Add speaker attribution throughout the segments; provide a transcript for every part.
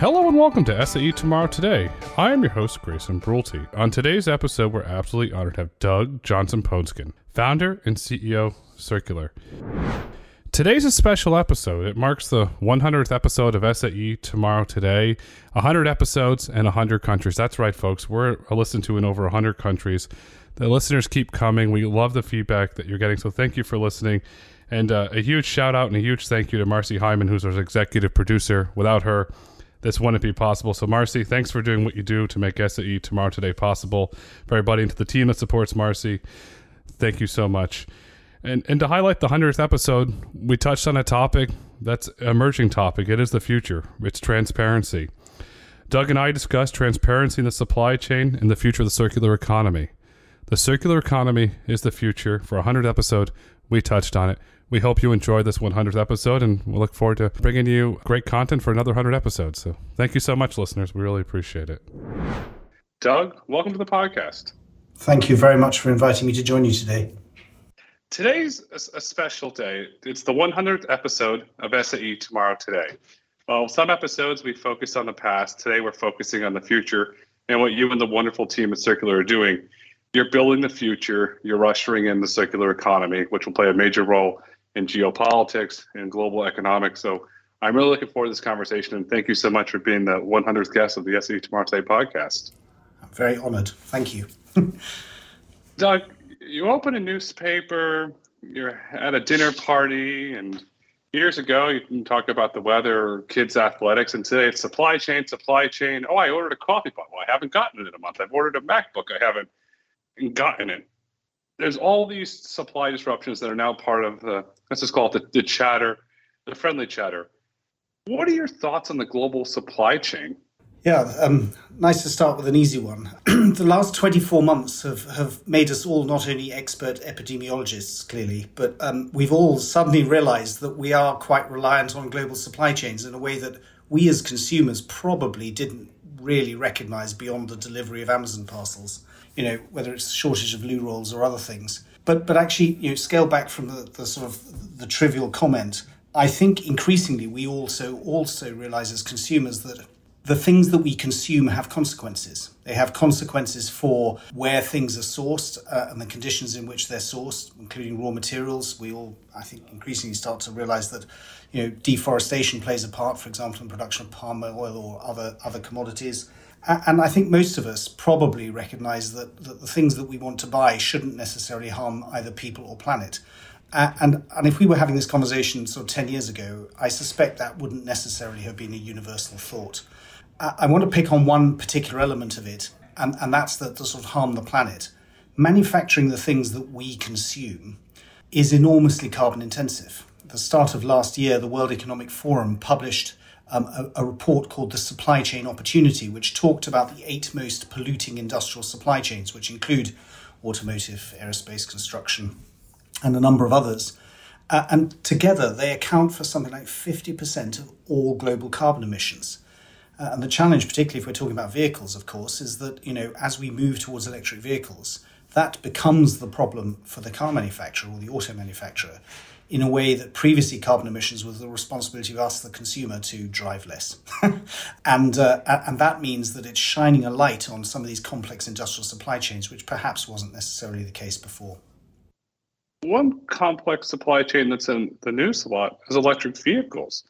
Speaker 1: Hello and welcome to SAE Tomorrow Today. I am your host, Grayson Brulte. On today's episode, we're absolutely honored to have Doug Johnson Poensgen, founder and CEO Circulor. Today's a special episode. It marks the 100th episode of SAE Tomorrow Today. 100 episodes and 100 countries. That's right, folks. We're listened to in over 100 countries. The listeners keep coming. We love the feedback that you're getting. So thank you for listening. And uh, a huge shout out and a huge thank you to Marcy Hyman, who's our executive producer. Without her, this wouldn't be possible. So, Marcy, thanks for doing what you do to make SAE Tomorrow Today possible. For everybody and to the team that supports Marcy, thank you so much. And, and to highlight the 100th episode, we touched on a topic that's emerging topic. It is the future. It's transparency. Doug and I discussed transparency in the supply chain and the future of the circular economy. The circular economy is the future. For a 100 episode, we touched on it. We hope you enjoy this 100th episode, and we look forward to bringing you great content for another 100 episodes. So thank you so much, listeners. We really appreciate it. Doug, welcome to the podcast.
Speaker 2: Thank you very much for inviting me to join you today.
Speaker 1: Today's a, special day. It's the 100th episode of SAE Tomorrow Today. Well, some episodes we focus on the past. Today we're focusing on the future and what you and the wonderful team at Circulor are doing. You're building the future. You're ushering in the circular economy, which will play a major role in geopolitics and global economics. So I'm really looking forward to this conversation. And thank you so much for being the 100th guest of the SAE Tomorrow Today podcast.
Speaker 2: I'm very honored. Thank you.
Speaker 1: Doug, you open a newspaper, you're at a dinner party, and years ago you can talk about the weather, kids' athletics, and today it's supply chain, supply chain. Oh, I ordered a coffee pot. Well, I haven't gotten it in a month. I've ordered a MacBook. I haven't gotten it there's all these supply disruptions that are now part of the let's just call it the, the chatter, the friendly chatter. What are your thoughts on the global supply chain?
Speaker 2: Yeah, um, nice to start with an easy one. the last 24 months have, have made us all not only expert epidemiologists, clearly, but um, we've all suddenly realized that we are quite reliant on global supply chains in a way that we as consumers probably didn't really recognize beyond the delivery of Amazon parcels you know, whether it's shortage of loo rolls or other things. But but actually, you know, scale back from the, the sort of the trivial comment. I think increasingly we also also realize as consumers that the things that we consume have consequences. They have consequences for where things are sourced uh, and the conditions in which they're sourced, including raw materials. We all, I think, increasingly start to realize that, you know, deforestation plays a part, for example, in production of palm oil or other other commodities. And I think most of us probably recognize that, that the things that we want to buy shouldn't necessarily harm either people or planet. Uh, and, and if we were having this conversation sort of 10 years ago, I suspect that wouldn't necessarily have been a universal thought. Uh, I want to pick on one particular element of it, and, and that's the, the sort of harm the planet. Manufacturing the things that we consume is enormously carbon intensive. At the start of last year, the World Economic Forum published um, a, a, report called The Supply Chain Opportunity, which talked about the eight most polluting industrial supply chains, which include automotive, aerospace, construction, and a number of others. Uh, and together they account for something like 50% of all global carbon emissions. Uh, and the challenge, particularly if we're talking about vehicles, of course, is that you know as we move towards electric vehicles, that becomes the problem for the car manufacturer or the auto manufacturer in a way that previously carbon emissions was the responsibility of us, the consumer, to drive less. and, uh, and that means that it's shining a light on some of these complex industrial supply chains, which perhaps wasn't necessarily the case before.
Speaker 1: One complex supply chain that's in the news a lot is electric vehicles.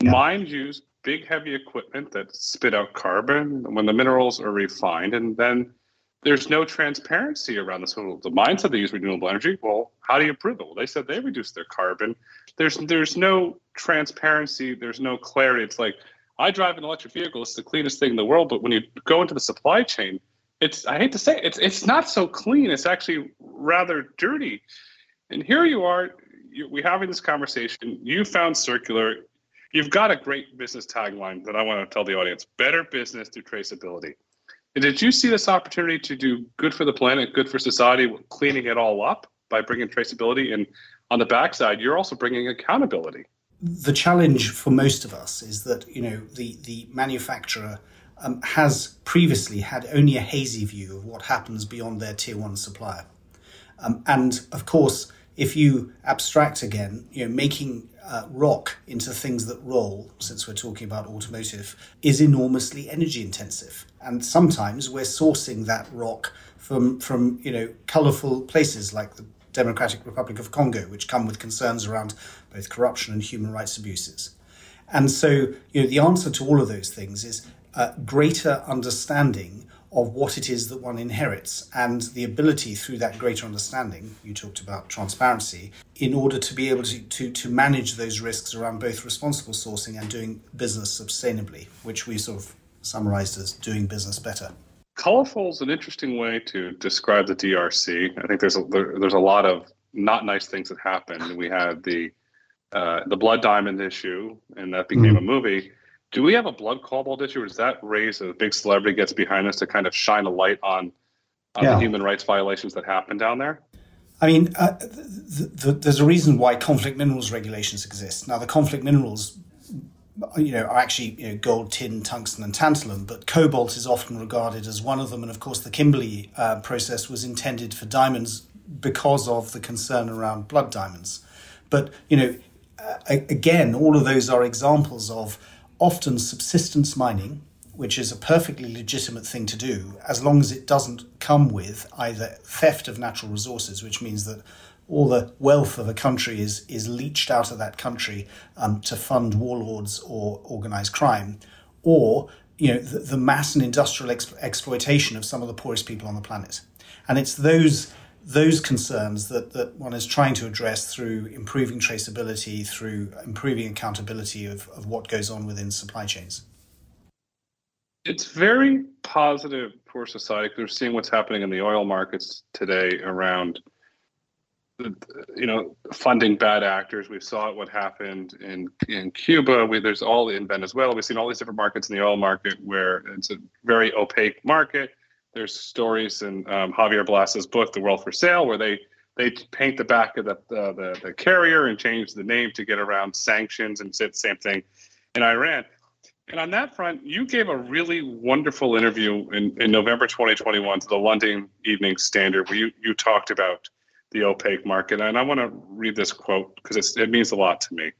Speaker 1: Yeah. Mine use big, heavy equipment that spit out carbon when the minerals are refined and then there's no transparency around this. So the mindset they use renewable energy. Well, how do you prove it? Well, they said they reduced their carbon. There's there's no transparency. There's no clarity. It's like I drive an electric vehicle. It's the cleanest thing in the world. But when you go into the supply chain, it's I hate to say it, it's it's not so clean. It's actually rather dirty. And here you are. You, we having this conversation. You found Circulor. You've got a great business tagline that I want to tell the audience: better business through traceability did you see this opportunity to do good for the planet, good for society, cleaning it all up by bringing traceability? And on the backside, you're also bringing accountability.
Speaker 2: The challenge for most of us is that you know the the manufacturer um, has previously had only a hazy view of what happens beyond their tier one supplier, um, and of course, if you abstract again, you know, making uh, rock into things that roll, since we're talking about automotive, is enormously energy intensive. And sometimes we're sourcing that rock from, from you know, colourful places like the Democratic Republic of Congo, which come with concerns around both corruption and human rights abuses. And so, you know, the answer to all of those things is uh, greater understanding of what it is that one inherits and the ability through that greater understanding, you talked about transparency, in order to be able to, to, to manage those risks around both responsible sourcing and doing business sustainably, which we sort of summarized as doing business better.
Speaker 1: Colorful is an interesting way to describe the DRC. I think there's a, there, there's a lot of not nice things that happened. We had the uh, the blood diamond issue, and that became mm. a movie. Do we have a blood cobalt issue, or does that raise a big celebrity gets behind us to kind of shine a light on, on yeah. the human rights violations that happen down there?
Speaker 2: I mean, uh, the, the, there's a reason why conflict minerals regulations exist. Now, the conflict minerals, you know, are actually you know, gold, tin, tungsten, and tantalum, but cobalt is often regarded as one of them. And of course, the Kimberley uh, process was intended for diamonds because of the concern around blood diamonds. But you know, uh, again, all of those are examples of often subsistence mining, which is a perfectly legitimate thing to do, as long as it doesn't come with either theft of natural resources, which means that all the wealth of a country is, is leached out of that country um, to fund warlords or organized crime, or you know the, the mass and industrial exp- exploitation of some of the poorest people on the planet. And it's those those concerns that, that one is trying to address through improving traceability, through improving accountability of, of what goes on within supply chains?
Speaker 1: It's very positive for society because we're seeing what's happening in the oil markets today around you know funding bad actors. We saw what happened in in cuba. We, there's all in venezuela we've seen all these different markets in the oil market where it's a very opaque market. There's stories in um, Javier Blas's book, The World for Sale, where they they paint the back of the, uh, the, the carrier and change the name to get around sanctions and said the same thing in Iran. And on that front, you gave a really wonderful interview in, in November 2021 to the London Evening Standard, where you, you talked about the opaque market. And I want to read this quote because it means a lot to me.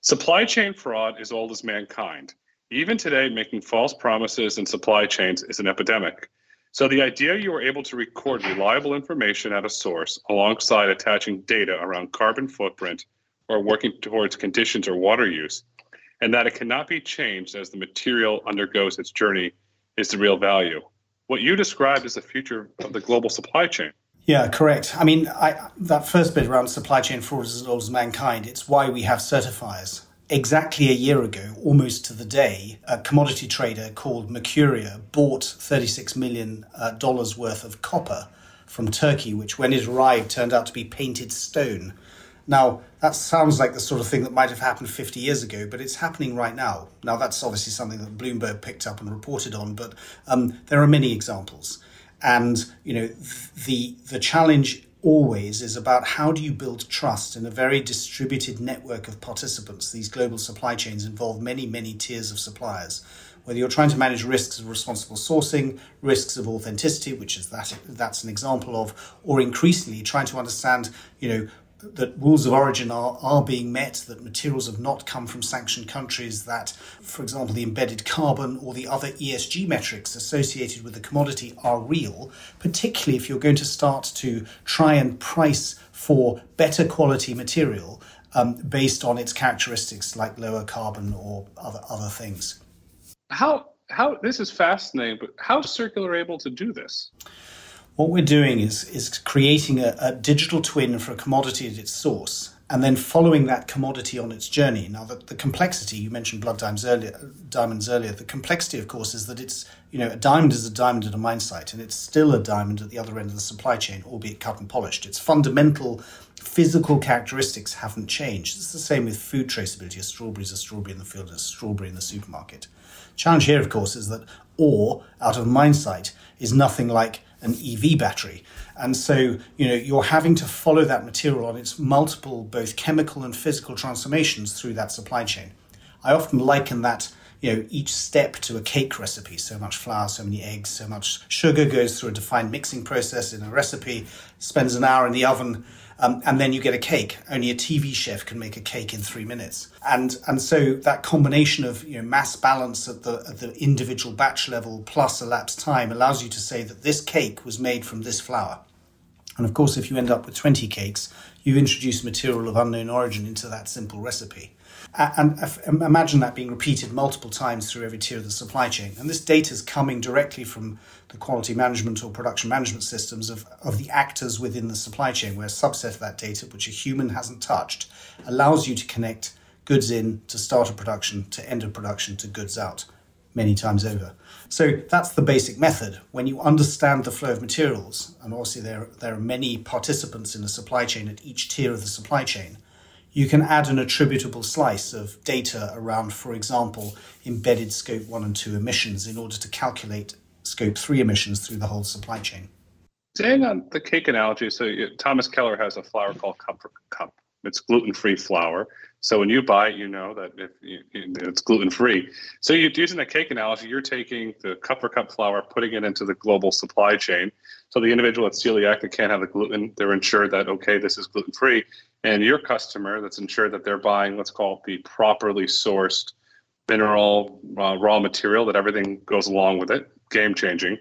Speaker 1: Supply chain fraud is old as mankind. Even today, making false promises in supply chains is an epidemic. So the idea you are able to record reliable information at a source alongside attaching data around carbon footprint or working towards conditions or water use, and that it cannot be changed as the material undergoes its journey is the real value. What you described is the future of the global supply chain.
Speaker 2: Yeah, correct. I mean, I, that first bit around supply chain fraud as old as mankind. It's why we have certifiers exactly a year ago, almost to the day, a commodity trader called Mercuria bought $36 million uh, worth of copper from Turkey, which when it arrived turned out to be painted stone. Now, that sounds like the sort of thing that might have happened 50 years ago, but it's happening right now. Now, that's obviously something that Bloomberg picked up and reported on, but um, there are many examples. And, you know, the, the challenge always is about how do you build trust in a very distributed network of participants. These global supply chains involve many, many tiers of suppliers. Whether you're trying to manage risks of responsible sourcing, risks of authenticity, which is that that's an example of, or increasingly trying to understand, you know, that rules of origin are, are being met, that materials have not come from sanctioned countries, that, for example, the embedded carbon or the other ESG metrics associated with the commodity are real, particularly if you're going to start to try and price for better quality material um, based on its characteristics like lower carbon or other, other things.
Speaker 1: How, how, this is fascinating, but how Circulor able to do this?
Speaker 2: What we're doing is, is creating a, a digital twin for a commodity at its source and then following that commodity on its journey. Now, the, the complexity you mentioned blood diamonds earlier, diamonds earlier. The complexity, of course, is that it's you know a diamond is a diamond at a mine site, and it's still a diamond at the other end of the supply chain, albeit cut and polished. Its fundamental physical characteristics haven't changed. It's the same with food traceability. A strawberry is a strawberry in the field, a strawberry in the supermarket. Challenge here, of course, is that ore out of mine site is nothing like an EV battery. And so, you know, you're having to follow that material on its multiple, both chemical and physical transformations through that supply chain. I often liken that, you know, each step to a cake recipe. So much flour, so many eggs, so much sugar goes through a defined mixing process in a recipe, spends an hour in the oven, Um, and then you get a cake. Only a TV chef can make a cake in three minutes. And and so that combination of you know mass balance at the at the individual batch level plus elapsed time allows you to say that this cake was made from this flour. And of course, if you end up with 20 cakes, you've introduced material of unknown origin into that simple recipe. And imagine that being repeated multiple times through every tier of the supply chain. And this data is coming directly from the quality management or production management systems of, of the actors within the supply chain, where a subset of that data, which a human hasn't touched, allows you to connect goods in to start of production to end of production to goods out many times over. So that's the basic method. When you understand the flow of materials, and obviously there, there are many participants in the supply chain at each tier of the supply chain, you can add an attributable slice of data around, for example, embedded scope 1 and 2 emissions in order to calculate scope 3 emissions through the whole supply chain.
Speaker 1: Staying on the cake analogy, so Thomas Keller has a flour called Cup for Cup. It's gluten free flour. So when you buy it, you know that if it's gluten free. So you're using the cake analogy, you're taking the cup for cup flour, putting it into the global supply chain. So the individual that's celiac that can't have the gluten, they're ensured that okay, this is gluten free and your customer that's ensured that they're buying what's called the properly sourced mineral uh, raw material that everything goes along with it game changing.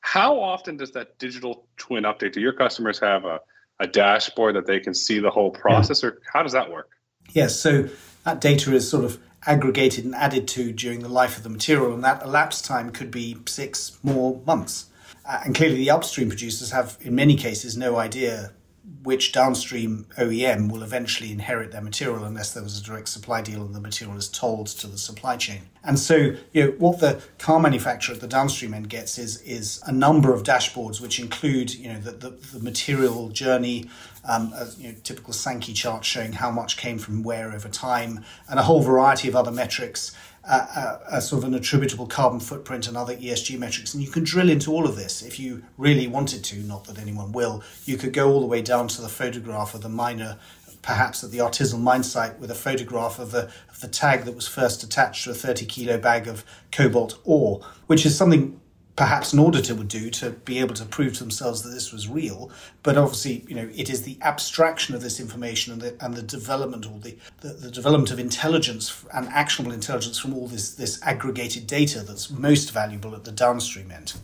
Speaker 1: How often does that digital twin update do your customers have a, a dashboard that they can see the whole process yeah. or how does that work?
Speaker 2: Yes so that data is sort of aggregated and added to during the life of the material and that elapsed time could be six more months. Uh, and clearly the upstream producers have in many cases no idea which downstream OEM will eventually inherit their material unless there was a direct supply deal and the material is told to the supply chain. And so, you know, what the car manufacturer at the downstream end gets is is a number of dashboards which include, you know, the, the, the material journey, um, a you know, typical Sankey chart showing how much came from where over time, and a whole variety of other metrics a, a, sort of an attributable carbon footprint and other ESG metrics. And you can drill into all of this if you really wanted to, not that anyone will. You could go all the way down to the photograph of the miner, perhaps at the artisanal mine site, with a photograph of the, of the tag that was first attached to a 30 kilo bag of cobalt ore, which is something perhaps an auditor would do to be able to prove to themselves that this was real. But obviously, you know, it is the abstraction of this information and the, and the development or the, the, the, development of intelligence and actionable intelligence from all this, this aggregated data that's most valuable at the downstream end.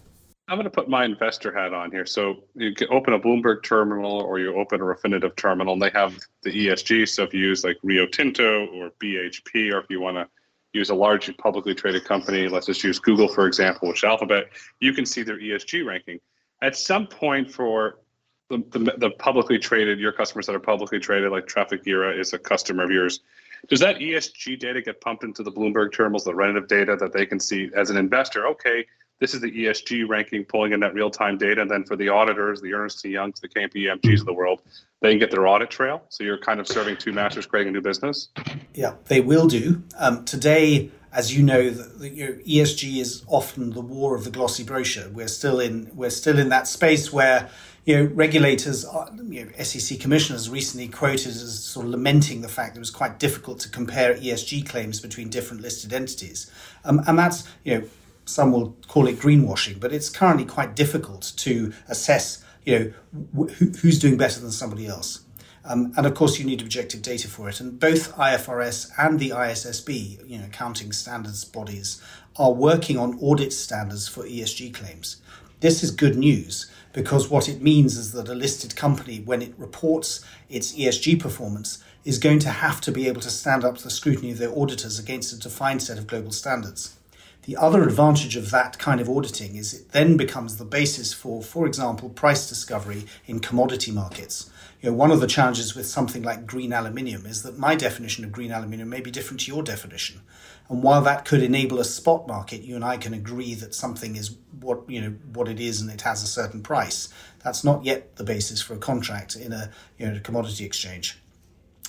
Speaker 1: I'm going to put my investor hat on here. So you open a Bloomberg terminal or you open a Refinitiv terminal and they have the ESG. So if you use like Rio Tinto or BHP, or if you want to use a large publicly traded company, let's just use Google for example, which Alphabet, you can see their ESG ranking. At some point for the, the, the, publicly traded, your customers that are publicly traded, like Trafigura is a customer of yours. Does that ESG data get pumped into the Bloomberg terminals, the Refinitiv data that they can see as an investor? Okay, this is the ESG ranking pulling in that real time data. And then for the auditors, the Ernst & Youngs, the KPMGs of the world, they can get their audit trail. So you're kind of serving two masters, creating a new business.
Speaker 2: Yeah, they will do. Um, today, as you know, the, the, ESG is often the war of the glossy brochure. We're still in we're still in that space where you know regulators, are, you know, SEC commissioners recently quoted as sort of lamenting the fact that it was quite difficult to compare ESG claims between different listed entities, um, and that's you know some will call it greenwashing, but it's currently quite difficult to assess, you know, wh- who's doing better than somebody else. Um, and of course, you need objective data for it. And both IFRS and the ISSB, you know, accounting standards bodies, are working on audit standards for ESG claims. This is good news because what it means is that a listed company, when it reports its ESG performance, is going to have to be able to stand up to the scrutiny of their auditors against a defined set of global standards. The other advantage of that kind of auditing is it then becomes the basis for, for example, price discovery in commodity markets. You know, one of the challenges with something like green aluminium is that my definition of green aluminium may be different to your definition. And while that could enable a spot market, you and I can agree that something is what you know what it is and it has a certain price. That's not yet the basis for a contract in a you know a commodity exchange.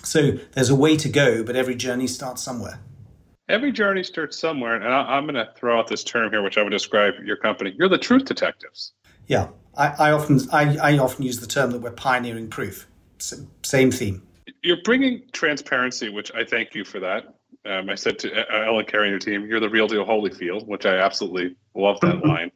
Speaker 2: So there's a way to go, but every journey starts somewhere
Speaker 1: every journey starts somewhere, and I, am going to throw out this term here, which I would describe your company. You're the truth detectives.
Speaker 2: Yeah, I, I often I, I, often use the term that we're pioneering proof. same theme.
Speaker 1: You're bringing transparency, which I thank you for that. Um, I said to uh, Ellen Carey and your team, "You're the real deal, Holyfield," which I absolutely love that line.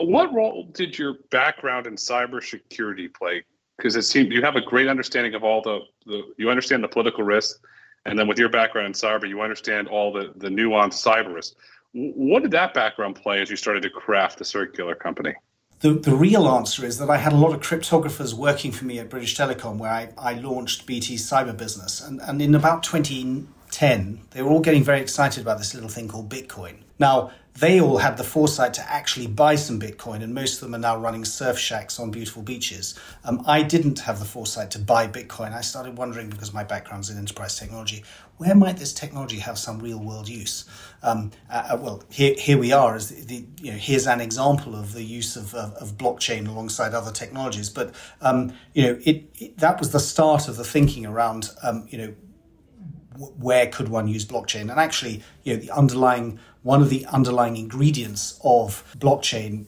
Speaker 1: What role did your background in cybersecurity play because it seems you have a great understanding of all the, the you understand the political risks, and then with your background in cyber, you understand all the the nuanced cyber risks. What did that background play as you started to craft the Circulor company?
Speaker 2: The, the real answer is that I had a lot of cryptographers working for me at British Telecom, where I, I launched BT's cyber business. And, and in about 2010, they were all getting very excited about this little thing called Bitcoin. Now, they all had the foresight to actually buy some Bitcoin, and most of them are now running surf shacks on beautiful beaches. Um, I didn't have the foresight to buy Bitcoin. I started wondering, because my background's in enterprise technology, where might this technology have some real world use? Um, uh, uh well, here, here we are. As the, the, you know, here's an example of the use of, of, of blockchain alongside other technologies. But um, you know, it, it, that was the start of the thinking around um, you know where could one use blockchain? And actually, you know, the underlying one of the underlying ingredients of blockchain,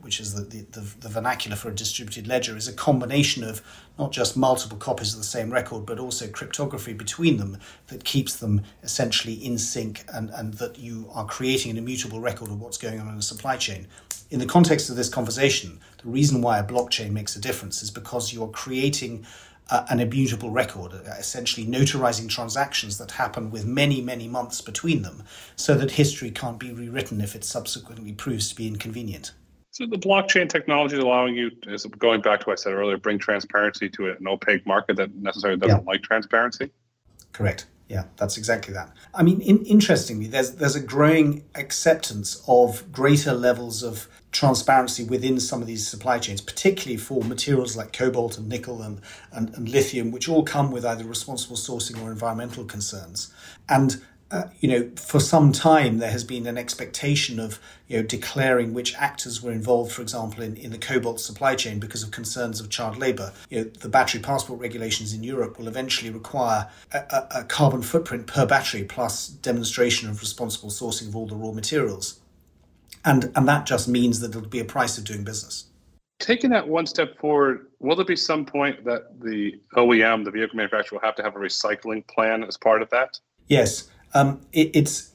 Speaker 2: which is the, the, the, vernacular for a distributed ledger, is a combination of not just multiple copies of the same record, but also cryptography between them that keeps them essentially in sync and, and that you are creating an immutable record of what's going on in a supply chain. In the context of this conversation, the reason why a blockchain makes a difference is because you're creating uh, an immutable record, essentially notarizing transactions that happen with many, many months between them, so that history can't be rewritten if it subsequently proves to be inconvenient.
Speaker 1: So the blockchain technology is allowing you, is going back to what I said earlier, bring transparency to an opaque market that necessarily doesn't yeah. like transparency.
Speaker 2: Correct. Yeah, that's exactly that. I mean, in, interestingly, there's there's a growing acceptance of greater levels of transparency within some of these supply chains, particularly for materials like cobalt and nickel and, and, and lithium, which all come with either responsible sourcing or environmental concerns. And uh, you know, for some time there has been an expectation of you know declaring which actors were involved, for example, in, in the cobalt supply chain because of concerns of child labour. You know, the battery passport regulations in Europe will eventually require a, a, a carbon footprint per battery plus demonstration of responsible sourcing of all the raw materials and and that just means that it'll be a price of doing business.
Speaker 1: Taking that one step forward, will there be some point that the OEM, the vehicle manufacturer, will have to have a recycling plan as part of that?
Speaker 2: Yes, um, it, it's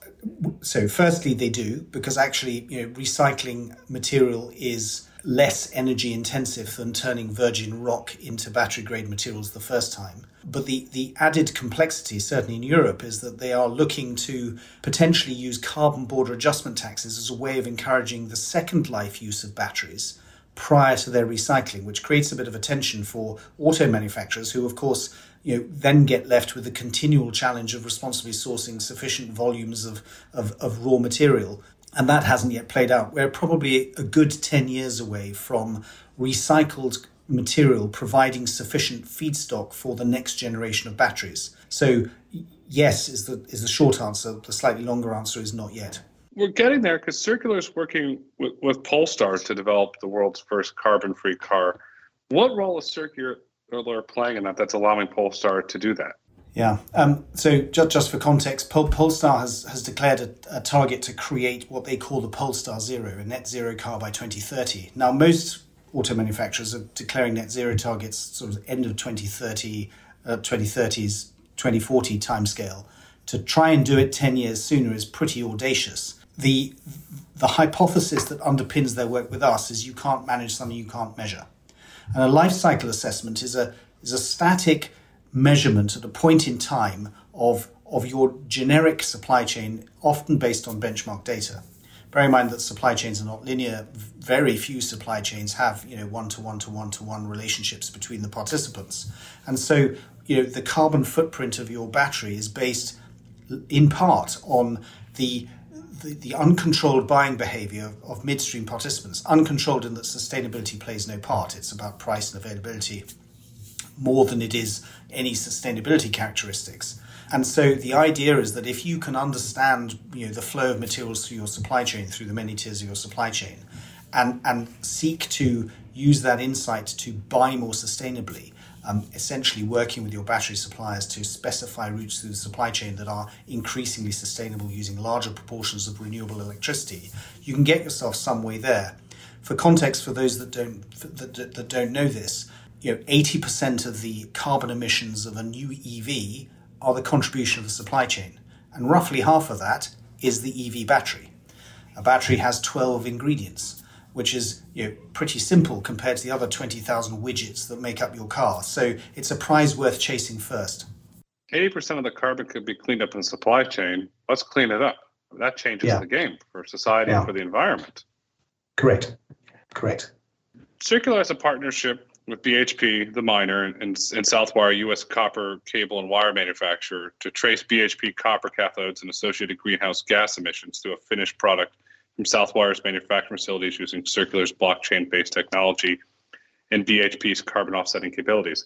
Speaker 2: so. Firstly, they do because actually, you know, recycling material is less energy intensive than turning virgin rock into battery grade materials the first time. But the, the added complexity, certainly in Europe, is that they are looking to potentially use carbon border adjustment taxes as a way of encouraging the second life use of batteries prior to their recycling, which creates a bit of a tension for auto manufacturers who, of course, you know, then get left with the continual challenge of responsibly sourcing sufficient volumes of, of, of raw material. And that hasn't yet played out. We're probably a good 10 years away from recycled material providing sufficient feedstock for the next generation of batteries. So yes is the is the short answer. The slightly longer answer is not yet.
Speaker 1: We're getting there because Circulor is working with, with Polestar to develop the world's first carbon-free car. What role is Circulor playing in that? That's allowing Polestar to do that.
Speaker 2: Yeah. Um, so just, just for context, Pol- Polestar has, has declared a, a, target to create what they call the Polestar Zero, a net zero car by 2030. Now, most auto manufacturers are declaring net zero targets sort of end of 2030, uh, 2030s, 2040 timescale. To try and do it 10 years sooner is pretty audacious. The, the hypothesis that underpins their work with us is you can't manage something you can't measure. And a life cycle assessment is a, is a static measurement at a point in time of, of your generic supply chain, often based on benchmark data. Bear in mind that supply chains are not linear. Very few supply chains have, you know, one to one to one to one relationships between the participants. And so, you know, the carbon footprint of your battery is based in part on the the, the, uncontrolled buying behavior of midstream participants, uncontrolled in that sustainability plays no part. It's about price and availability more than it is any sustainability characteristics. And so the idea is that if you can understand you know, the flow of materials through your supply chain, through the many tiers of your supply chain, and, and seek to use that insight to buy more sustainably, um, essentially working with your battery suppliers to specify routes through the supply chain that are increasingly sustainable using larger proportions of renewable electricity, you can get yourself some way there. For context, for those that don't that, that, that don't know this, you know, 80% of the carbon emissions of a new EV are the contribution of the supply chain. And roughly half of that is the EV battery. A battery has 12 ingredients, which is you know, pretty simple compared to the other 20,000 widgets that make up your car. So it's a prize worth chasing first.
Speaker 1: 80% of the carbon could be cleaned up in the supply chain. Let's clean it up. That changes yeah. the game for society yeah. and for the environment.
Speaker 2: Correct. Correct.
Speaker 1: Circulor has a partnership with BHP, the miner, and, and, Southwire, U.S. copper cable and wire manufacturer, to trace BHP copper cathodes and associated greenhouse gas emissions to a finished product from Southwire's manufacturing facilities using Circulor's blockchain based technology and BHP's carbon offsetting capabilities.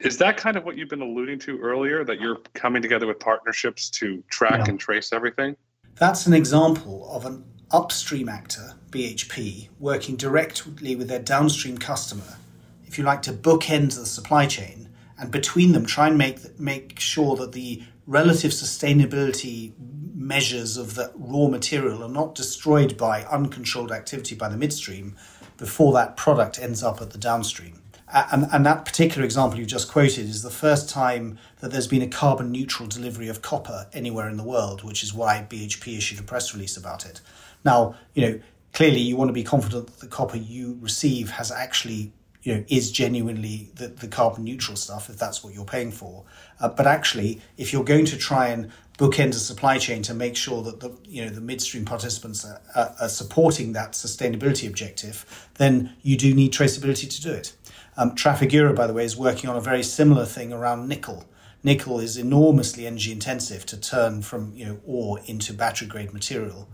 Speaker 1: Is that kind of what you've been alluding to earlier, that you're coming together with partnerships to track yeah. and trace everything?
Speaker 2: That's an example of an upstream actor, BHP, working directly with their downstream customer, if you like, to bookend the supply chain, and between them try and make make sure that the relative sustainability measures of the raw material are not destroyed by uncontrolled activity by the midstream before that product ends up at the downstream. And, and, that particular example you just quoted is the first time that there's been a carbon neutral delivery of copper anywhere in the world, which is why BHP issued a press release about it. Now, you know, clearly you want to be confident that the copper you receive has actually you know is genuinely the, the carbon neutral stuff if that's what you're paying for. Uh, but actually if you're going to try and bookend a supply chain to make sure that the you know the midstream participants are, are, are supporting that sustainability objective then you do need traceability to do it. Um, Trafigura by the way is working on a very similar thing around nickel. Nickel is enormously energy intensive to turn from you know ore into battery grade material.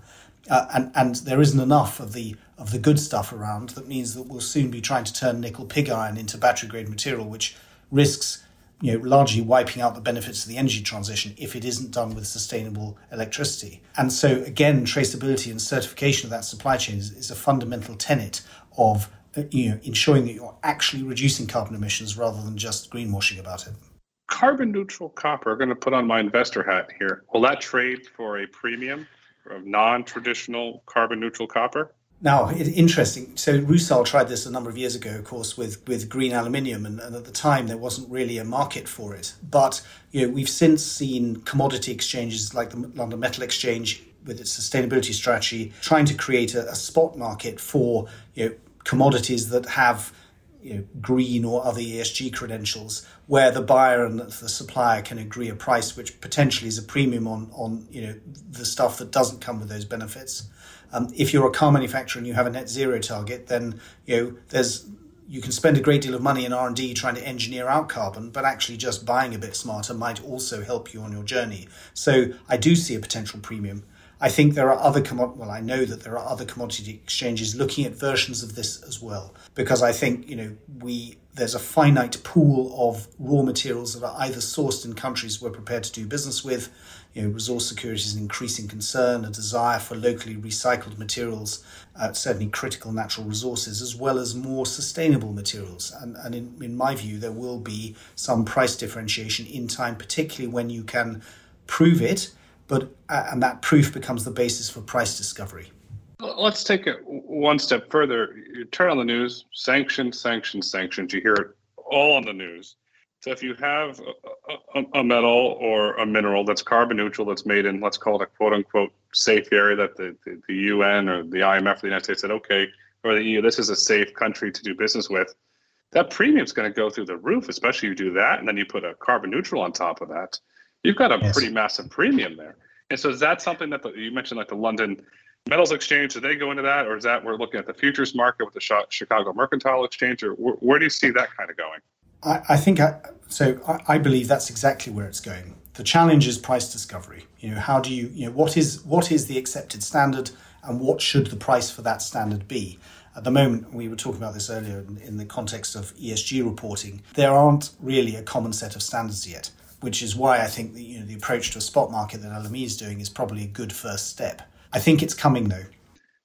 Speaker 2: Uh, and and there isn't enough of the of the good stuff around. That means that we'll soon be trying to turn nickel pig iron into battery grade material, which risks you know largely wiping out the benefits of the energy transition if it isn't done with sustainable electricity. And so again, traceability and certification of that supply chain is, is a fundamental tenet of you know ensuring that you're actually reducing carbon emissions rather than just greenwashing about it
Speaker 1: carbon neutral copper, I'm going to put on my investor hat here. Will that trade for a premium of non-traditional carbon neutral copper?
Speaker 2: Now, it, interesting. So Rusal tried this a number of years ago, of course, with, with green aluminium, and, and, at the time there wasn't really a market for it. But you know, we've since seen commodity exchanges like the London Metal Exchange, with its sustainability strategy, trying to create a, a spot market for you know, commodities that have you know, green or other ESG credentials, where the buyer and the supplier can agree a price which potentially is a premium on on you know the stuff that doesn't come with those benefits. Um, if you're a car manufacturer and you have a net zero target, then you know there's you can spend a great deal of money in R&D trying to engineer out carbon, but actually just buying a bit smarter might also help you on your journey. So I do see a potential premium. I think there are other commod- well, I know that there are other commodity exchanges looking at versions of this as well, because I think you know we there's a finite pool of raw materials that are either sourced in countries we're prepared to do business with. You know, resource security is an increasing concern, a desire for locally recycled materials, uh, certainly critical natural resources, as well as more sustainable materials. And, and in, in my view, there will be some price differentiation in time, particularly when you can prove it but uh, and that proof becomes the basis for price discovery.
Speaker 1: Let's take it one step further. You turn on the news, sanctions, sanctions, sanctions. You hear it all on the news. So if you have a, a, a, metal or a mineral that's carbon neutral, that's made in, let's call it a quote unquote safe area that the, the, the UN or the IMF of the United States said, okay, or the EU, this is a safe country to do business with, that premium is going to go through the roof, especially if you do that. And then you put a carbon neutral on top of that you've got a yes. pretty massive premium there. And so is that something that the, you mentioned, like the London Metals Exchange? Do they go into that, or is that we're looking at the futures market with the Chicago Mercantile Exchange, or where, where do you see that kind of going?
Speaker 2: I, I think I, so. I, I believe that's exactly where it's going. The challenge is price discovery. You know, how do you, you know, what is what is the accepted standard, and what should the price for that standard be? At the moment, we were talking about this earlier in, in the context of ESG reporting. There aren't really a common set of standards yet which is why I think that you know the approach to a spot market that LME is doing is probably a good first step. I think it's coming though.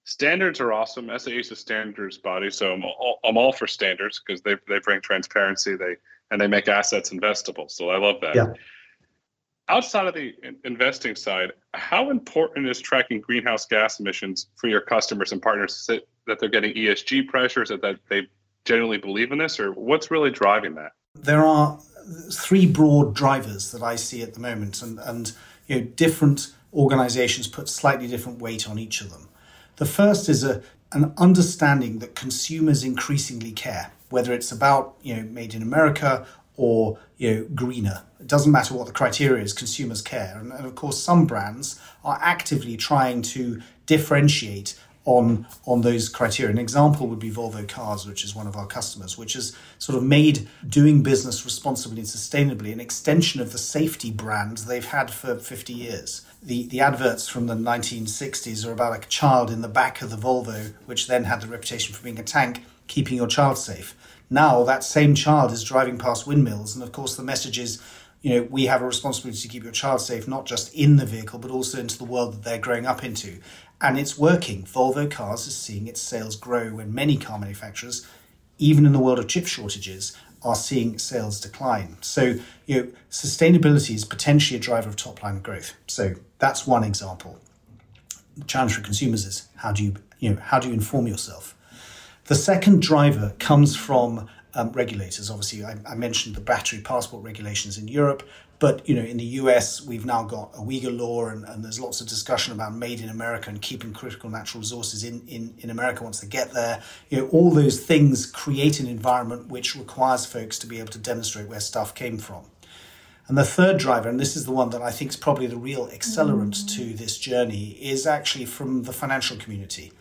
Speaker 1: Standards are awesome. SAE is a standards body, so I'm all, I'm all for standards because they they bring transparency. They and they make assets investable. So I love that.
Speaker 2: Yeah.
Speaker 1: Outside of the investing side, how important is tracking greenhouse gas emissions for your customers and partners that they're getting ESG pressures, that, that they genuinely believe in this, or what's really driving that?
Speaker 2: There are three broad drivers that I see at the moment, and, and you know, different organizations put slightly different weight on each of them. The first is a an understanding that consumers increasingly care, whether it's about you know made in America or you know greener. It doesn't matter what the criteria is, consumers care. And, and of course, some brands are actively trying to differentiate on on those criteria. An example would be Volvo Cars, which is one of our customers, which has sort of made doing business responsibly and sustainably an extension of the safety brand they've had for 50 years. The the adverts from the 1960s are about a child in the back of the Volvo, which then had the reputation for being a tank, keeping your child safe. Now that same child is driving past windmills, and of course the message is you know, we have a responsibility to keep your child safe, not just in the vehicle, but also into the world that they're growing up into. And it's working. Volvo Cars is seeing its sales grow when many car manufacturers, even in the world of chip shortages, are seeing sales decline. So, you know, sustainability is potentially a driver of top line growth. So that's one example. The challenge for consumers is how do you, you know, how do you inform yourself? The second driver comes from um, regulators. Obviously, I, I, mentioned the battery passport regulations in Europe, but you know, in the US, we've now got a Uyghur law, and, and, there's lots of discussion about made in America and keeping critical natural resources in, in, in America once they get there. You know, all those things create an environment which requires folks to be able to demonstrate where stuff came from. And the third driver, and this is the one that I think is probably the real accelerant mm. to this journey, is actually from the financial community.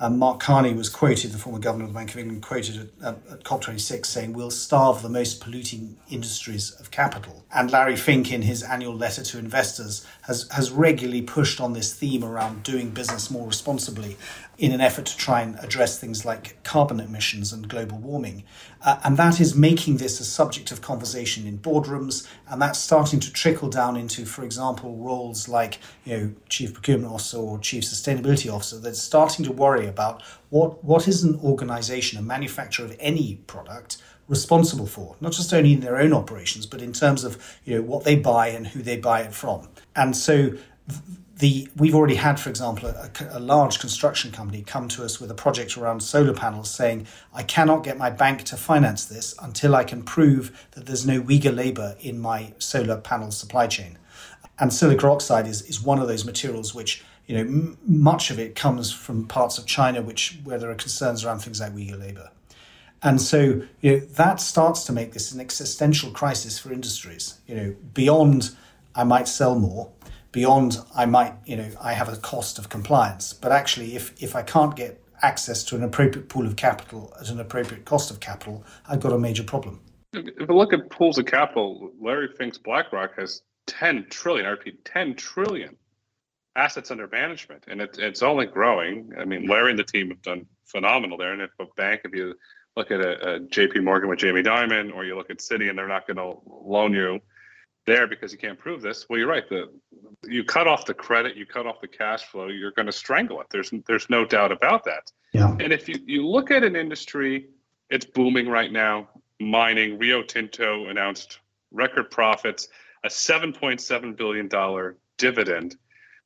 Speaker 2: Um, Mark Carney was quoted, the former governor of the Bank of England, quoted at, at, COP26 saying, We'll starve the most polluting industries of capital. And Larry Fink, in his annual letter to investors, has, has regularly pushed on this theme around doing business more responsibly in an effort to try and address things like carbon emissions and global warming. Uh, and that is making this a subject of conversation in boardrooms, and that's starting to trickle down into, for example, roles like you know chief procurement officer or chief sustainability officer. That's starting to worry about what what is an organisation, a manufacturer of any product, responsible for, not just only in their own operations, but in terms of you know what they buy and who they buy it from. And so the we've already had, for example, a, a, large construction company come to us with a project around solar panels, saying, "I cannot get my bank to finance this until I can prove that there's no Uyghur labour in my solar panel supply chain." And silica oxide is is one of those materials which you know m- much of it comes from parts of China, which where there are concerns around things like Uyghur labour. And so you know that starts to make this an existential crisis for industries. You know, beyond I might sell more beyond I might, you know, I have a cost of compliance. But actually, if, if I can't get access to an appropriate pool of capital at an appropriate cost of capital, I've got a major problem.
Speaker 1: If you look at pools of capital, Larry Fink's BlackRock has 10 trillion, I repeat, 10 trillion assets under management, and it, it's only growing. I mean, Larry and the team have done phenomenal there. And if a bank, if you look at a, a JP Morgan with Jamie Dimon, or you look at Citi and they're not going to loan you there because you can't prove this. Well, you're right. The you cut off the credit, you cut off the cash flow, you're going to strangle it. There's there's no doubt about that.
Speaker 2: Yeah.
Speaker 1: And if you you look at an industry, it's booming right now. Mining, Rio Tinto announced record profits, a 7.7 billion dollar dividend.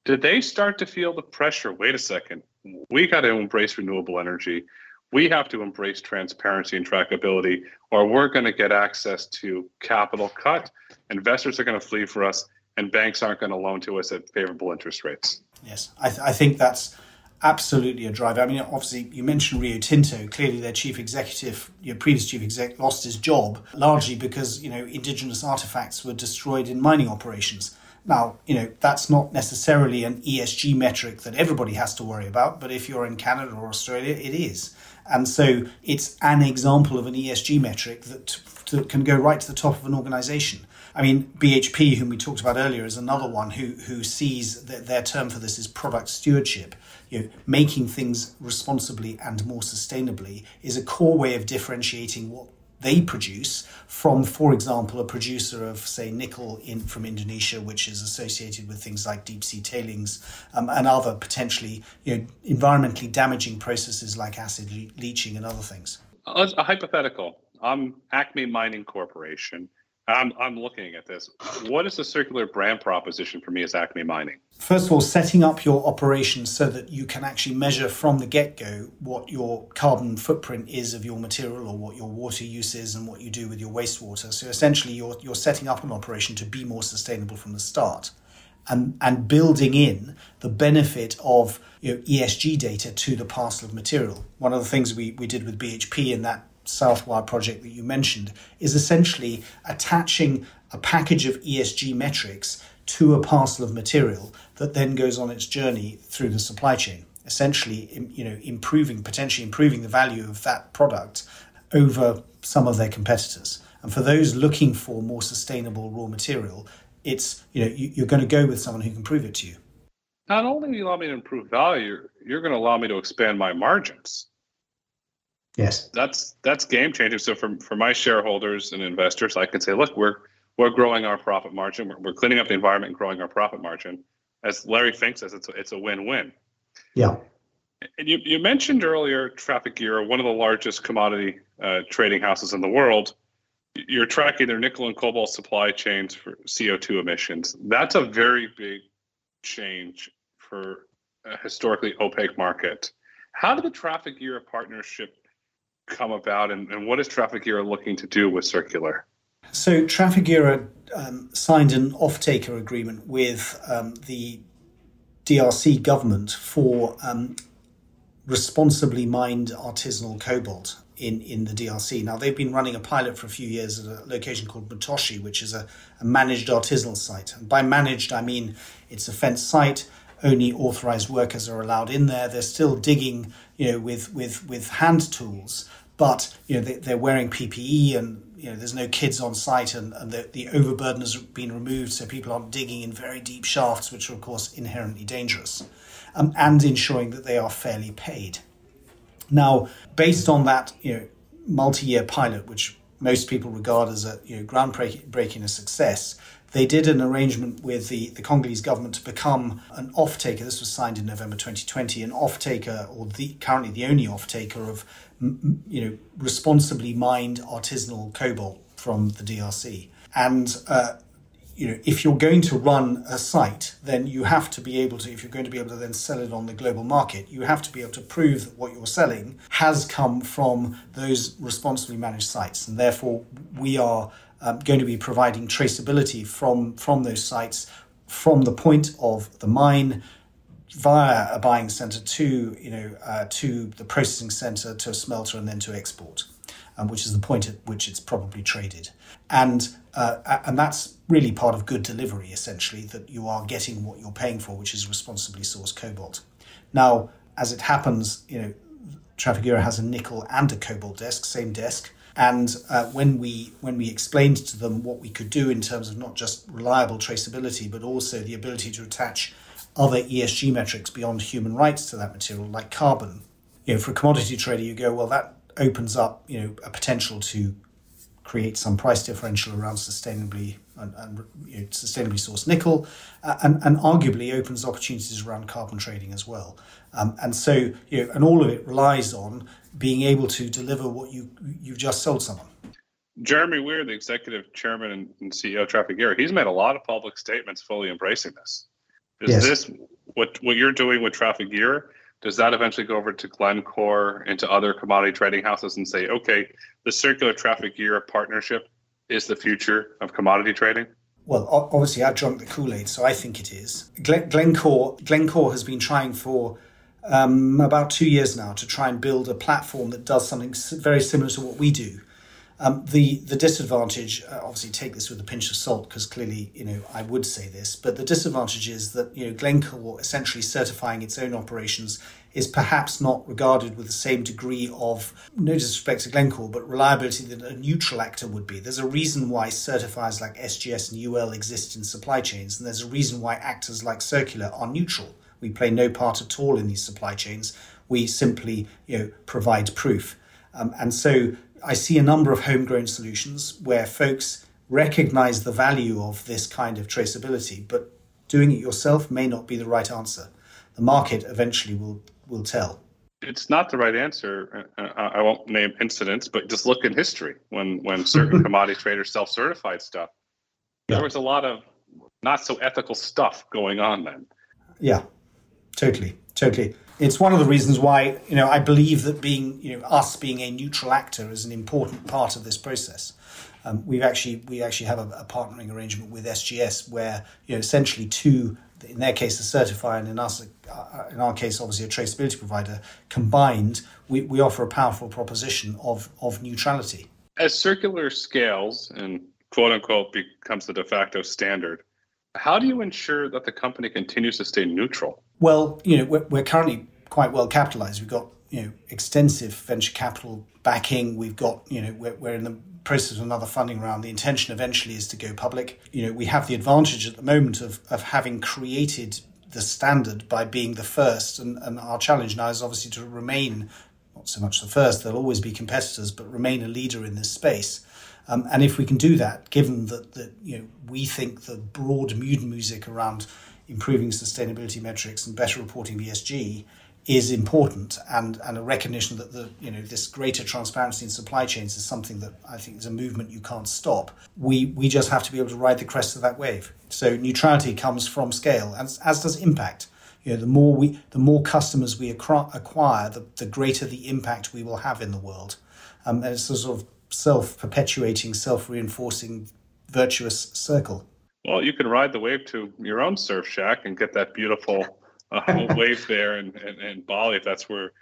Speaker 1: Did they start to feel the pressure? Wait a second. We got to embrace renewable energy we have to embrace transparency and trackability, or we're going to get access to capital cut. Investors are going to flee for us, and banks aren't going to loan to us at favorable interest rates.
Speaker 2: Yes, I, th- I think that's absolutely a driver. I mean, obviously, you mentioned Rio Tinto. Clearly, their chief executive, your previous chief exec, lost his job largely because you know indigenous artifacts were destroyed in mining operations. Now, you know, that's not necessarily an ESG metric that everybody has to worry about, but if you're in Canada or Australia, it is. And so it's an example of an ESG metric that, that can go right to the top of an organization. I mean, BHP, whom we talked about earlier, is another one who, who sees that their term for this is product stewardship. You know, making things responsibly and more sustainably is a core way of differentiating what they produce from, for example, a producer of, say, nickel in, from Indonesia, which is associated with things like deep sea tailings um, and other potentially you know, environmentally damaging processes like acid le- leaching and other things.
Speaker 1: A, hypothetical. I'm Acme Mining Corporation. I'm, I'm looking at this. What is the Circulor brand proposition for me as Acme Mining?
Speaker 2: First of all, setting up your operations so that you can actually measure from the get go what your carbon footprint is of your material or what your water use is and what you do with your wastewater. So essentially, you're, you're setting up an operation to be more sustainable from the start. and, and building in the benefit of you know, ESG data to the parcel of material. One of the things we, we did with BHP in that Southwire project that you mentioned is essentially attaching a package of ESG metrics to a parcel of material that then goes on its journey through the supply chain essentially you know improving potentially improving the value of that product over some of their competitors. And for those looking for more sustainable raw material it's you know you, are going to go with someone who can prove it to you.
Speaker 1: Not only do you allow me to improve value you're going to allow me to expand my margins
Speaker 2: yes
Speaker 1: that's that's game changing so for, for my shareholders and investors i can say look we're we're growing our profit margin we're, we're cleaning up the environment and growing our profit margin as larry fink says it's a, it's a win-win
Speaker 2: yeah.
Speaker 1: And you, you mentioned earlier Trafigura, one of the largest commodity uh, trading houses in the world. You're tracking their nickel and cobalt supply chains for CO2 emissions. That's a very big change for a historically opaque market. How did the Trafigura partnership come about, and, and what is Trafigura looking to do with Circulor?
Speaker 2: So Trafigura um, signed an off-taker agreement with um, the DRC government for um, responsibly mined artisanal cobalt in, in the DRC. Now, they've been running a pilot for a few years at a location called Mutoshi, which is a, a managed artisanal site. And by managed, I mean it's a fenced site. Only authorized workers are allowed in there. They're still digging, you know, with with with hand tools, but you know they, are wearing PPE and you know there's no kids on site and, and the, the overburden has been removed so people aren't digging in very deep shafts which are of course inherently dangerous um, and ensuring that they are fairly paid. Now based on that you know multi-year pilot which most people regard as a you know groundbreaking success they did an arrangement with the, the Congolese government to become an off-taker. This was signed in November 2020, an off-taker, or the currently the only off-taker of you know, responsibly mined artisanal cobalt from the DRC. And uh, you know, if you're going to run a site, then you have to be able to, if you're going to be able to then sell it on the global market, you have to be able to prove that what you're selling has come from those responsibly managed sites. And therefore, we are um, going to be providing traceability from, from those sites from the point of the mine via a buying center to you know uh, to the processing center to a smelter and then to export, um, which is the point at which it's probably traded, and uh, and that's really part of good delivery essentially that you are getting what you're paying for, which is responsibly sourced cobalt. Now, as it happens, you know, Trafigura has a nickel and a cobalt desk, same desk. And uh, when we when we explained to them what we could do in terms of not just reliable traceability, but also the ability to attach other ESG metrics beyond human rights to that material, like carbon. You know, for a commodity trader, you go, well, that opens up, you know, a potential to create some price differential around sustainably and, and you know, sustainably sourced nickel, uh, and, and arguably opens opportunities around carbon trading as well. Um, and so, you know, and all of it relies on being able to deliver what you you've just sold someone.
Speaker 1: Jeremy Weir, the executive chairman and, CEO of Trafigura, he's made a lot of public statements fully embracing this. Is yes. this what what you're doing with Trafigura? Does that eventually go over to Glencore and to other commodity trading houses and say, okay, the Circulor Traffic Gear partnership is the future of commodity trading?
Speaker 2: Well, obviously, I drunk the Kool Aid, so I think it is. Glencore, Glencore has been trying for um, about two years now to try and build a platform that does something very similar to what we do. Um, the the disadvantage, uh, obviously, take this with a pinch of salt because clearly, you know, I would say this, but the disadvantage is that you know Glencore essentially certifying its own operations is perhaps not regarded with the same degree of no disrespect to Glencore, but reliability that a neutral actor would be. There's a reason why certifiers like SGS and UL exist in supply chains, and there's a reason why actors like Circulor are neutral. We play no part at all in these supply chains. We simply, you know, provide proof. Um, and so I see a number of homegrown solutions where folks recognize the value of this kind of traceability, but doing it yourself may not be the right answer. The market eventually will will tell.
Speaker 1: It's not the right answer. Uh, uh, I won't name incidents, but just look in history when when certain commodity traders self-certified stuff. There was a lot of not so ethical stuff going on then.
Speaker 2: Yeah, totally, totally it's one of the reasons why you know I believe that being you know us being a neutral actor is an important part of this process. Um, we've actually we actually have a, a, partnering arrangement with SGS where you know essentially two in their case a certifier and in us uh, in our case obviously a traceability provider combined we, we offer a powerful proposition of of neutrality.
Speaker 1: As Circulor scales and quote unquote becomes the de facto standard, how do you ensure that the company continues to stay neutral?
Speaker 2: Well, you know we're, we're currently quite well capitalized. We've got you know extensive venture capital backing. We've got you know we're, we're in the process of another funding round. The intention eventually is to go public. You know we have the advantage at the moment of of having created the standard by being the first, and, and our challenge now is obviously to remain not so much the first. There'll always be competitors, but remain a leader in this space. Um, and if we can do that, given that, that you know we think the broad mood music around improving sustainability metrics and better reporting ESG is important and, and a recognition that the you know this greater transparency in supply chains is something that I think is a movement you can't stop. We we just have to be able to ride the crest of that wave. So neutrality comes from scale, as, as does impact. You know, the more we the more customers we acquire, the, the greater the impact we will have in the world. Um, and it's a sort of self-perpetuating, self-reinforcing, virtuous circle.
Speaker 1: Well, you can ride the wave to your own surf shack and get that beautiful uh, wave there and, and, and Bali if that's where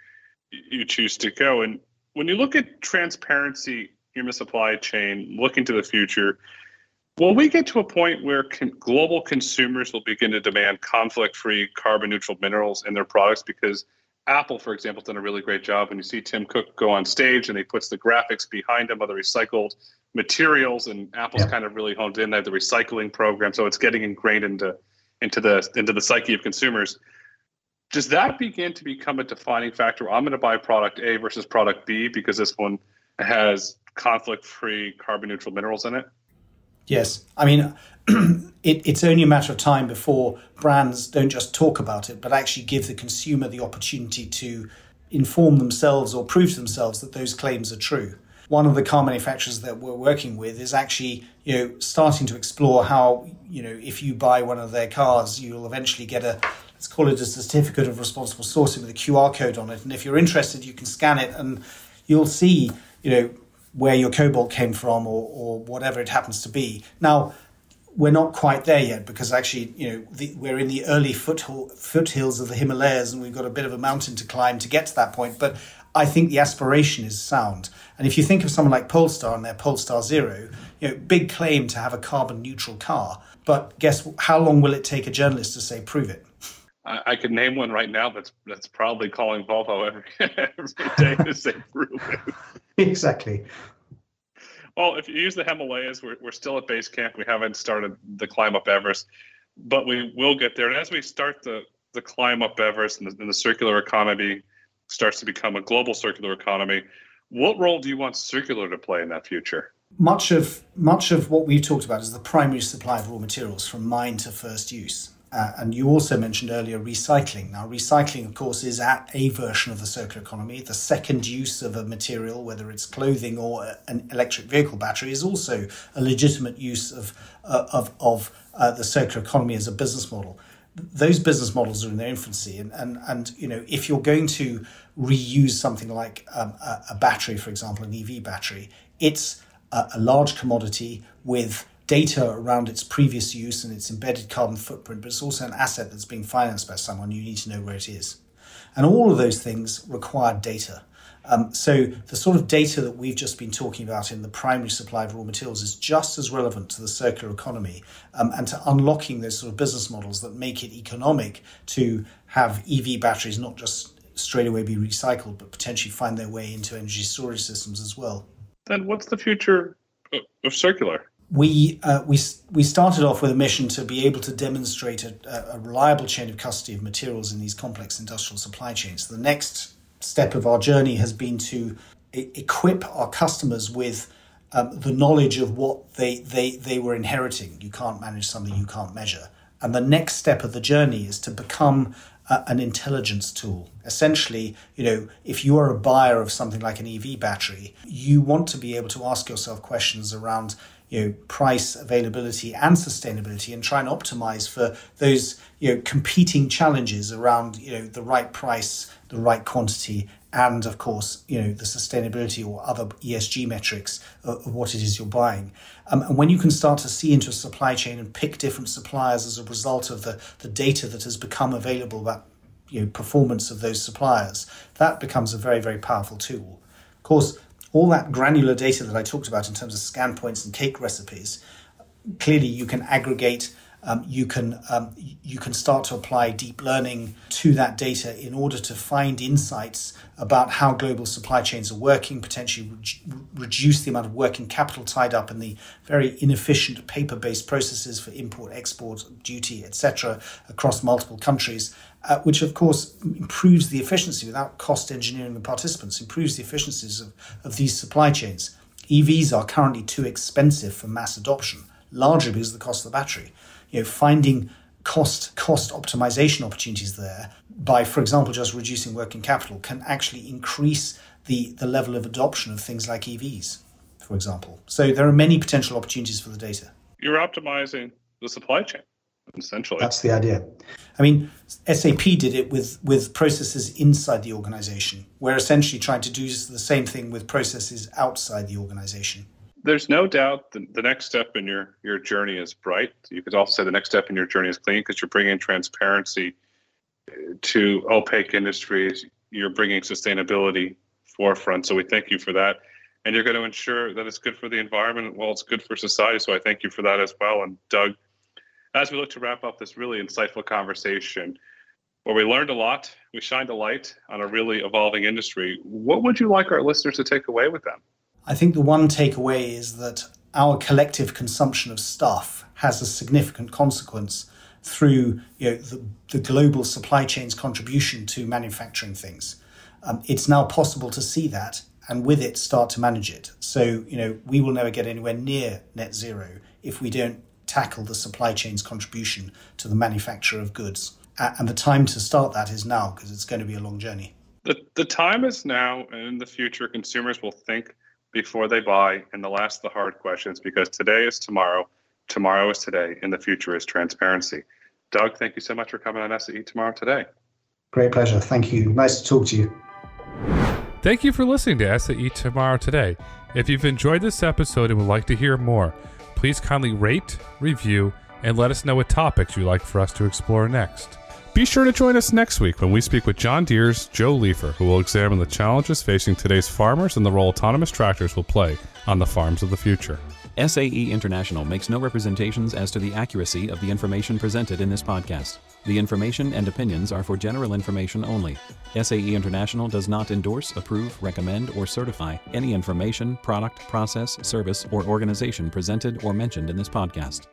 Speaker 1: you choose to go. And when you look at transparency in the supply chain, looking to the future, will we get to a point where con- global consumers will begin to demand conflict-free, carbon-neutral minerals in their products? Because Apple, for example, has done a really great job. When you see Tim Cook go on stage and he puts the graphics behind him of the recycled materials, and Apple's yeah. kind of really honed in. They have the recycling program, so it's getting ingrained into into the into the psyche of consumers does that begin to become a defining factor? I'm going to buy product A versus product B because this one has conflict free carbon neutral minerals in it?
Speaker 2: Yes. I mean, it, it's only a matter of time before brands don't just talk about it, but actually give the consumer the opportunity to inform themselves or prove to themselves that those claims are true. One of the car manufacturers that we're working with is actually, you know, starting to explore how, you know, if you buy one of their cars, you'll eventually get a let's call it a certificate of responsible sourcing with a QR code on it. And if you're interested, you can scan it and you'll see, you know, where your cobalt came from or, or whatever it happens to be. Now, we're not quite there yet because actually, you know, the, we're in the early foothills of the Himalayas and we've got a bit of a mountain to climb to get to that point. But I think the aspiration is sound. And if you think of someone like Polestar and their Polestar Zero, you know, big claim to have a carbon neutral car. But guess how long will it take a journalist to say, prove it?
Speaker 1: I, I could name one right now that's that's probably calling Volvo every, every day to say Ruben.
Speaker 2: exactly.
Speaker 1: Well, if you use the Himalayas, we're, we're still at base camp. We haven't started the climb up Everest, but we will get there. And as we start the, the climb up Everest and the, and the circular economy starts to become a global circular economy, what role do you want Circulor to play in that future?
Speaker 2: Much of much of what we've talked about is the primary supply of raw materials from mine to first use. Uh, and you also mentioned earlier recycling. Now, recycling, of course, is at a version of the circular economy. The second use of a material, whether it's clothing or an electric vehicle battery, is also a legitimate use of uh, of of uh, the circular economy as a business model. Those business models are in their infancy, and and and you know if you're going to reuse something like um, a, a, battery, for example, an EV battery, it's a, a large commodity with data around its previous use and its embedded carbon footprint, but it's also an asset that's being financed by someone. You need to know where it is. And all of those things require data. Um, so the sort of data that we've just been talking about in the primary supply of raw materials is just as relevant to the circular economy um, and to unlocking those sort of business models that make it economic to have EV batteries not just straight away be recycled, but potentially find their way into energy storage systems as well.
Speaker 1: Then what's the future of Circulor?
Speaker 2: We uh, we we started off with a mission to be able to demonstrate a, a, reliable chain of custody of materials in these complex industrial supply chains. The next step of our journey has been to e- equip our customers with um, the knowledge of what they, they they were inheriting. You can't manage something you can't measure. And the next step of the journey is to become an intelligence tool. Essentially, you know, if you are a buyer of something like an EV battery, you want to be able to ask yourself questions around you know price availability and sustainability and try and optimize for those you know competing challenges around you know the right price the right quantity and of course, you know, the sustainability or other ESG metrics of, what it is you're buying. Um, and when you can start to see into a supply chain and pick different suppliers as a result of the, the data that has become available about you know, performance of those suppliers, that becomes a very, very powerful tool. Of course, all that granular data that I talked about in terms of scan points and cake recipes, clearly you can aggregate um, you can um, you can start to apply deep learning to that data in order to find insights about how global supply chains are working, potentially re- reduce the amount of working capital tied up in the very inefficient paper-based processes for import, export, duty, etc., across multiple countries, uh, which of course improves the efficiency without cost engineering the participants, improves the efficiencies of, of these supply chains. EVs are currently too expensive for mass adoption, largely because of the cost of the battery you know, finding cost cost optimization opportunities there by, for example, just reducing working capital can actually increase the, the level of adoption of things like EVs, for example. So there are many potential opportunities for the data.
Speaker 3: You're optimizing the supply chain, essentially.
Speaker 2: That's the idea. I mean, SAP did it with, with processes inside the organization. We're essentially trying to do the same thing with processes outside the organization
Speaker 3: there's no doubt the, the next step in your your journey is bright. You could also say the next step in your journey is clean because you're bringing transparency uh, to opaque industries. You're bringing sustainability forefront. So we thank you for that, and you're going to ensure that it's good for the environment. Well, it's good for society. So I thank you for that as well. And Doug, as we look to wrap up this really insightful conversation. Where we learned a lot, we shined a light on a really evolving industry. What would you like our listeners to take away with them?
Speaker 2: I think the one takeaway is that our collective consumption of stuff has a significant consequence through you know, the, the global supply chain's contribution to manufacturing things. Um, it's now possible to see that and with it start to manage it. So, you know, we will never get anywhere near net zero if we don't tackle the supply chain's contribution to the manufacture of goods. And the time to start that is now because it's going to be a long journey.
Speaker 3: The, the time is now, and in the future, consumers will think before they buy and they'll ask the hard questions because today is tomorrow, tomorrow is today, and the future is transparency. Doug, thank you so much for coming on SAE Tomorrow Today.
Speaker 2: Great pleasure. Thank you. Nice to talk to you.
Speaker 1: Thank you for listening to SAE Tomorrow Today. If you've enjoyed this episode and would like to hear more, please kindly rate, review, and let us know what topics you'd like for us to explore next. Be sure to join us next week when we speak with John Deere's Joe Leifer, who will examine the challenges facing today's farmers and the role autonomous tractors will play on the farms of the future.
Speaker 4: SAE International makes no representations as to the accuracy of the information presented in this podcast. The information and opinions are for general information only. SAE International does not endorse, approve, recommend, or certify any information, product, process, service, or organization presented or mentioned in this podcast.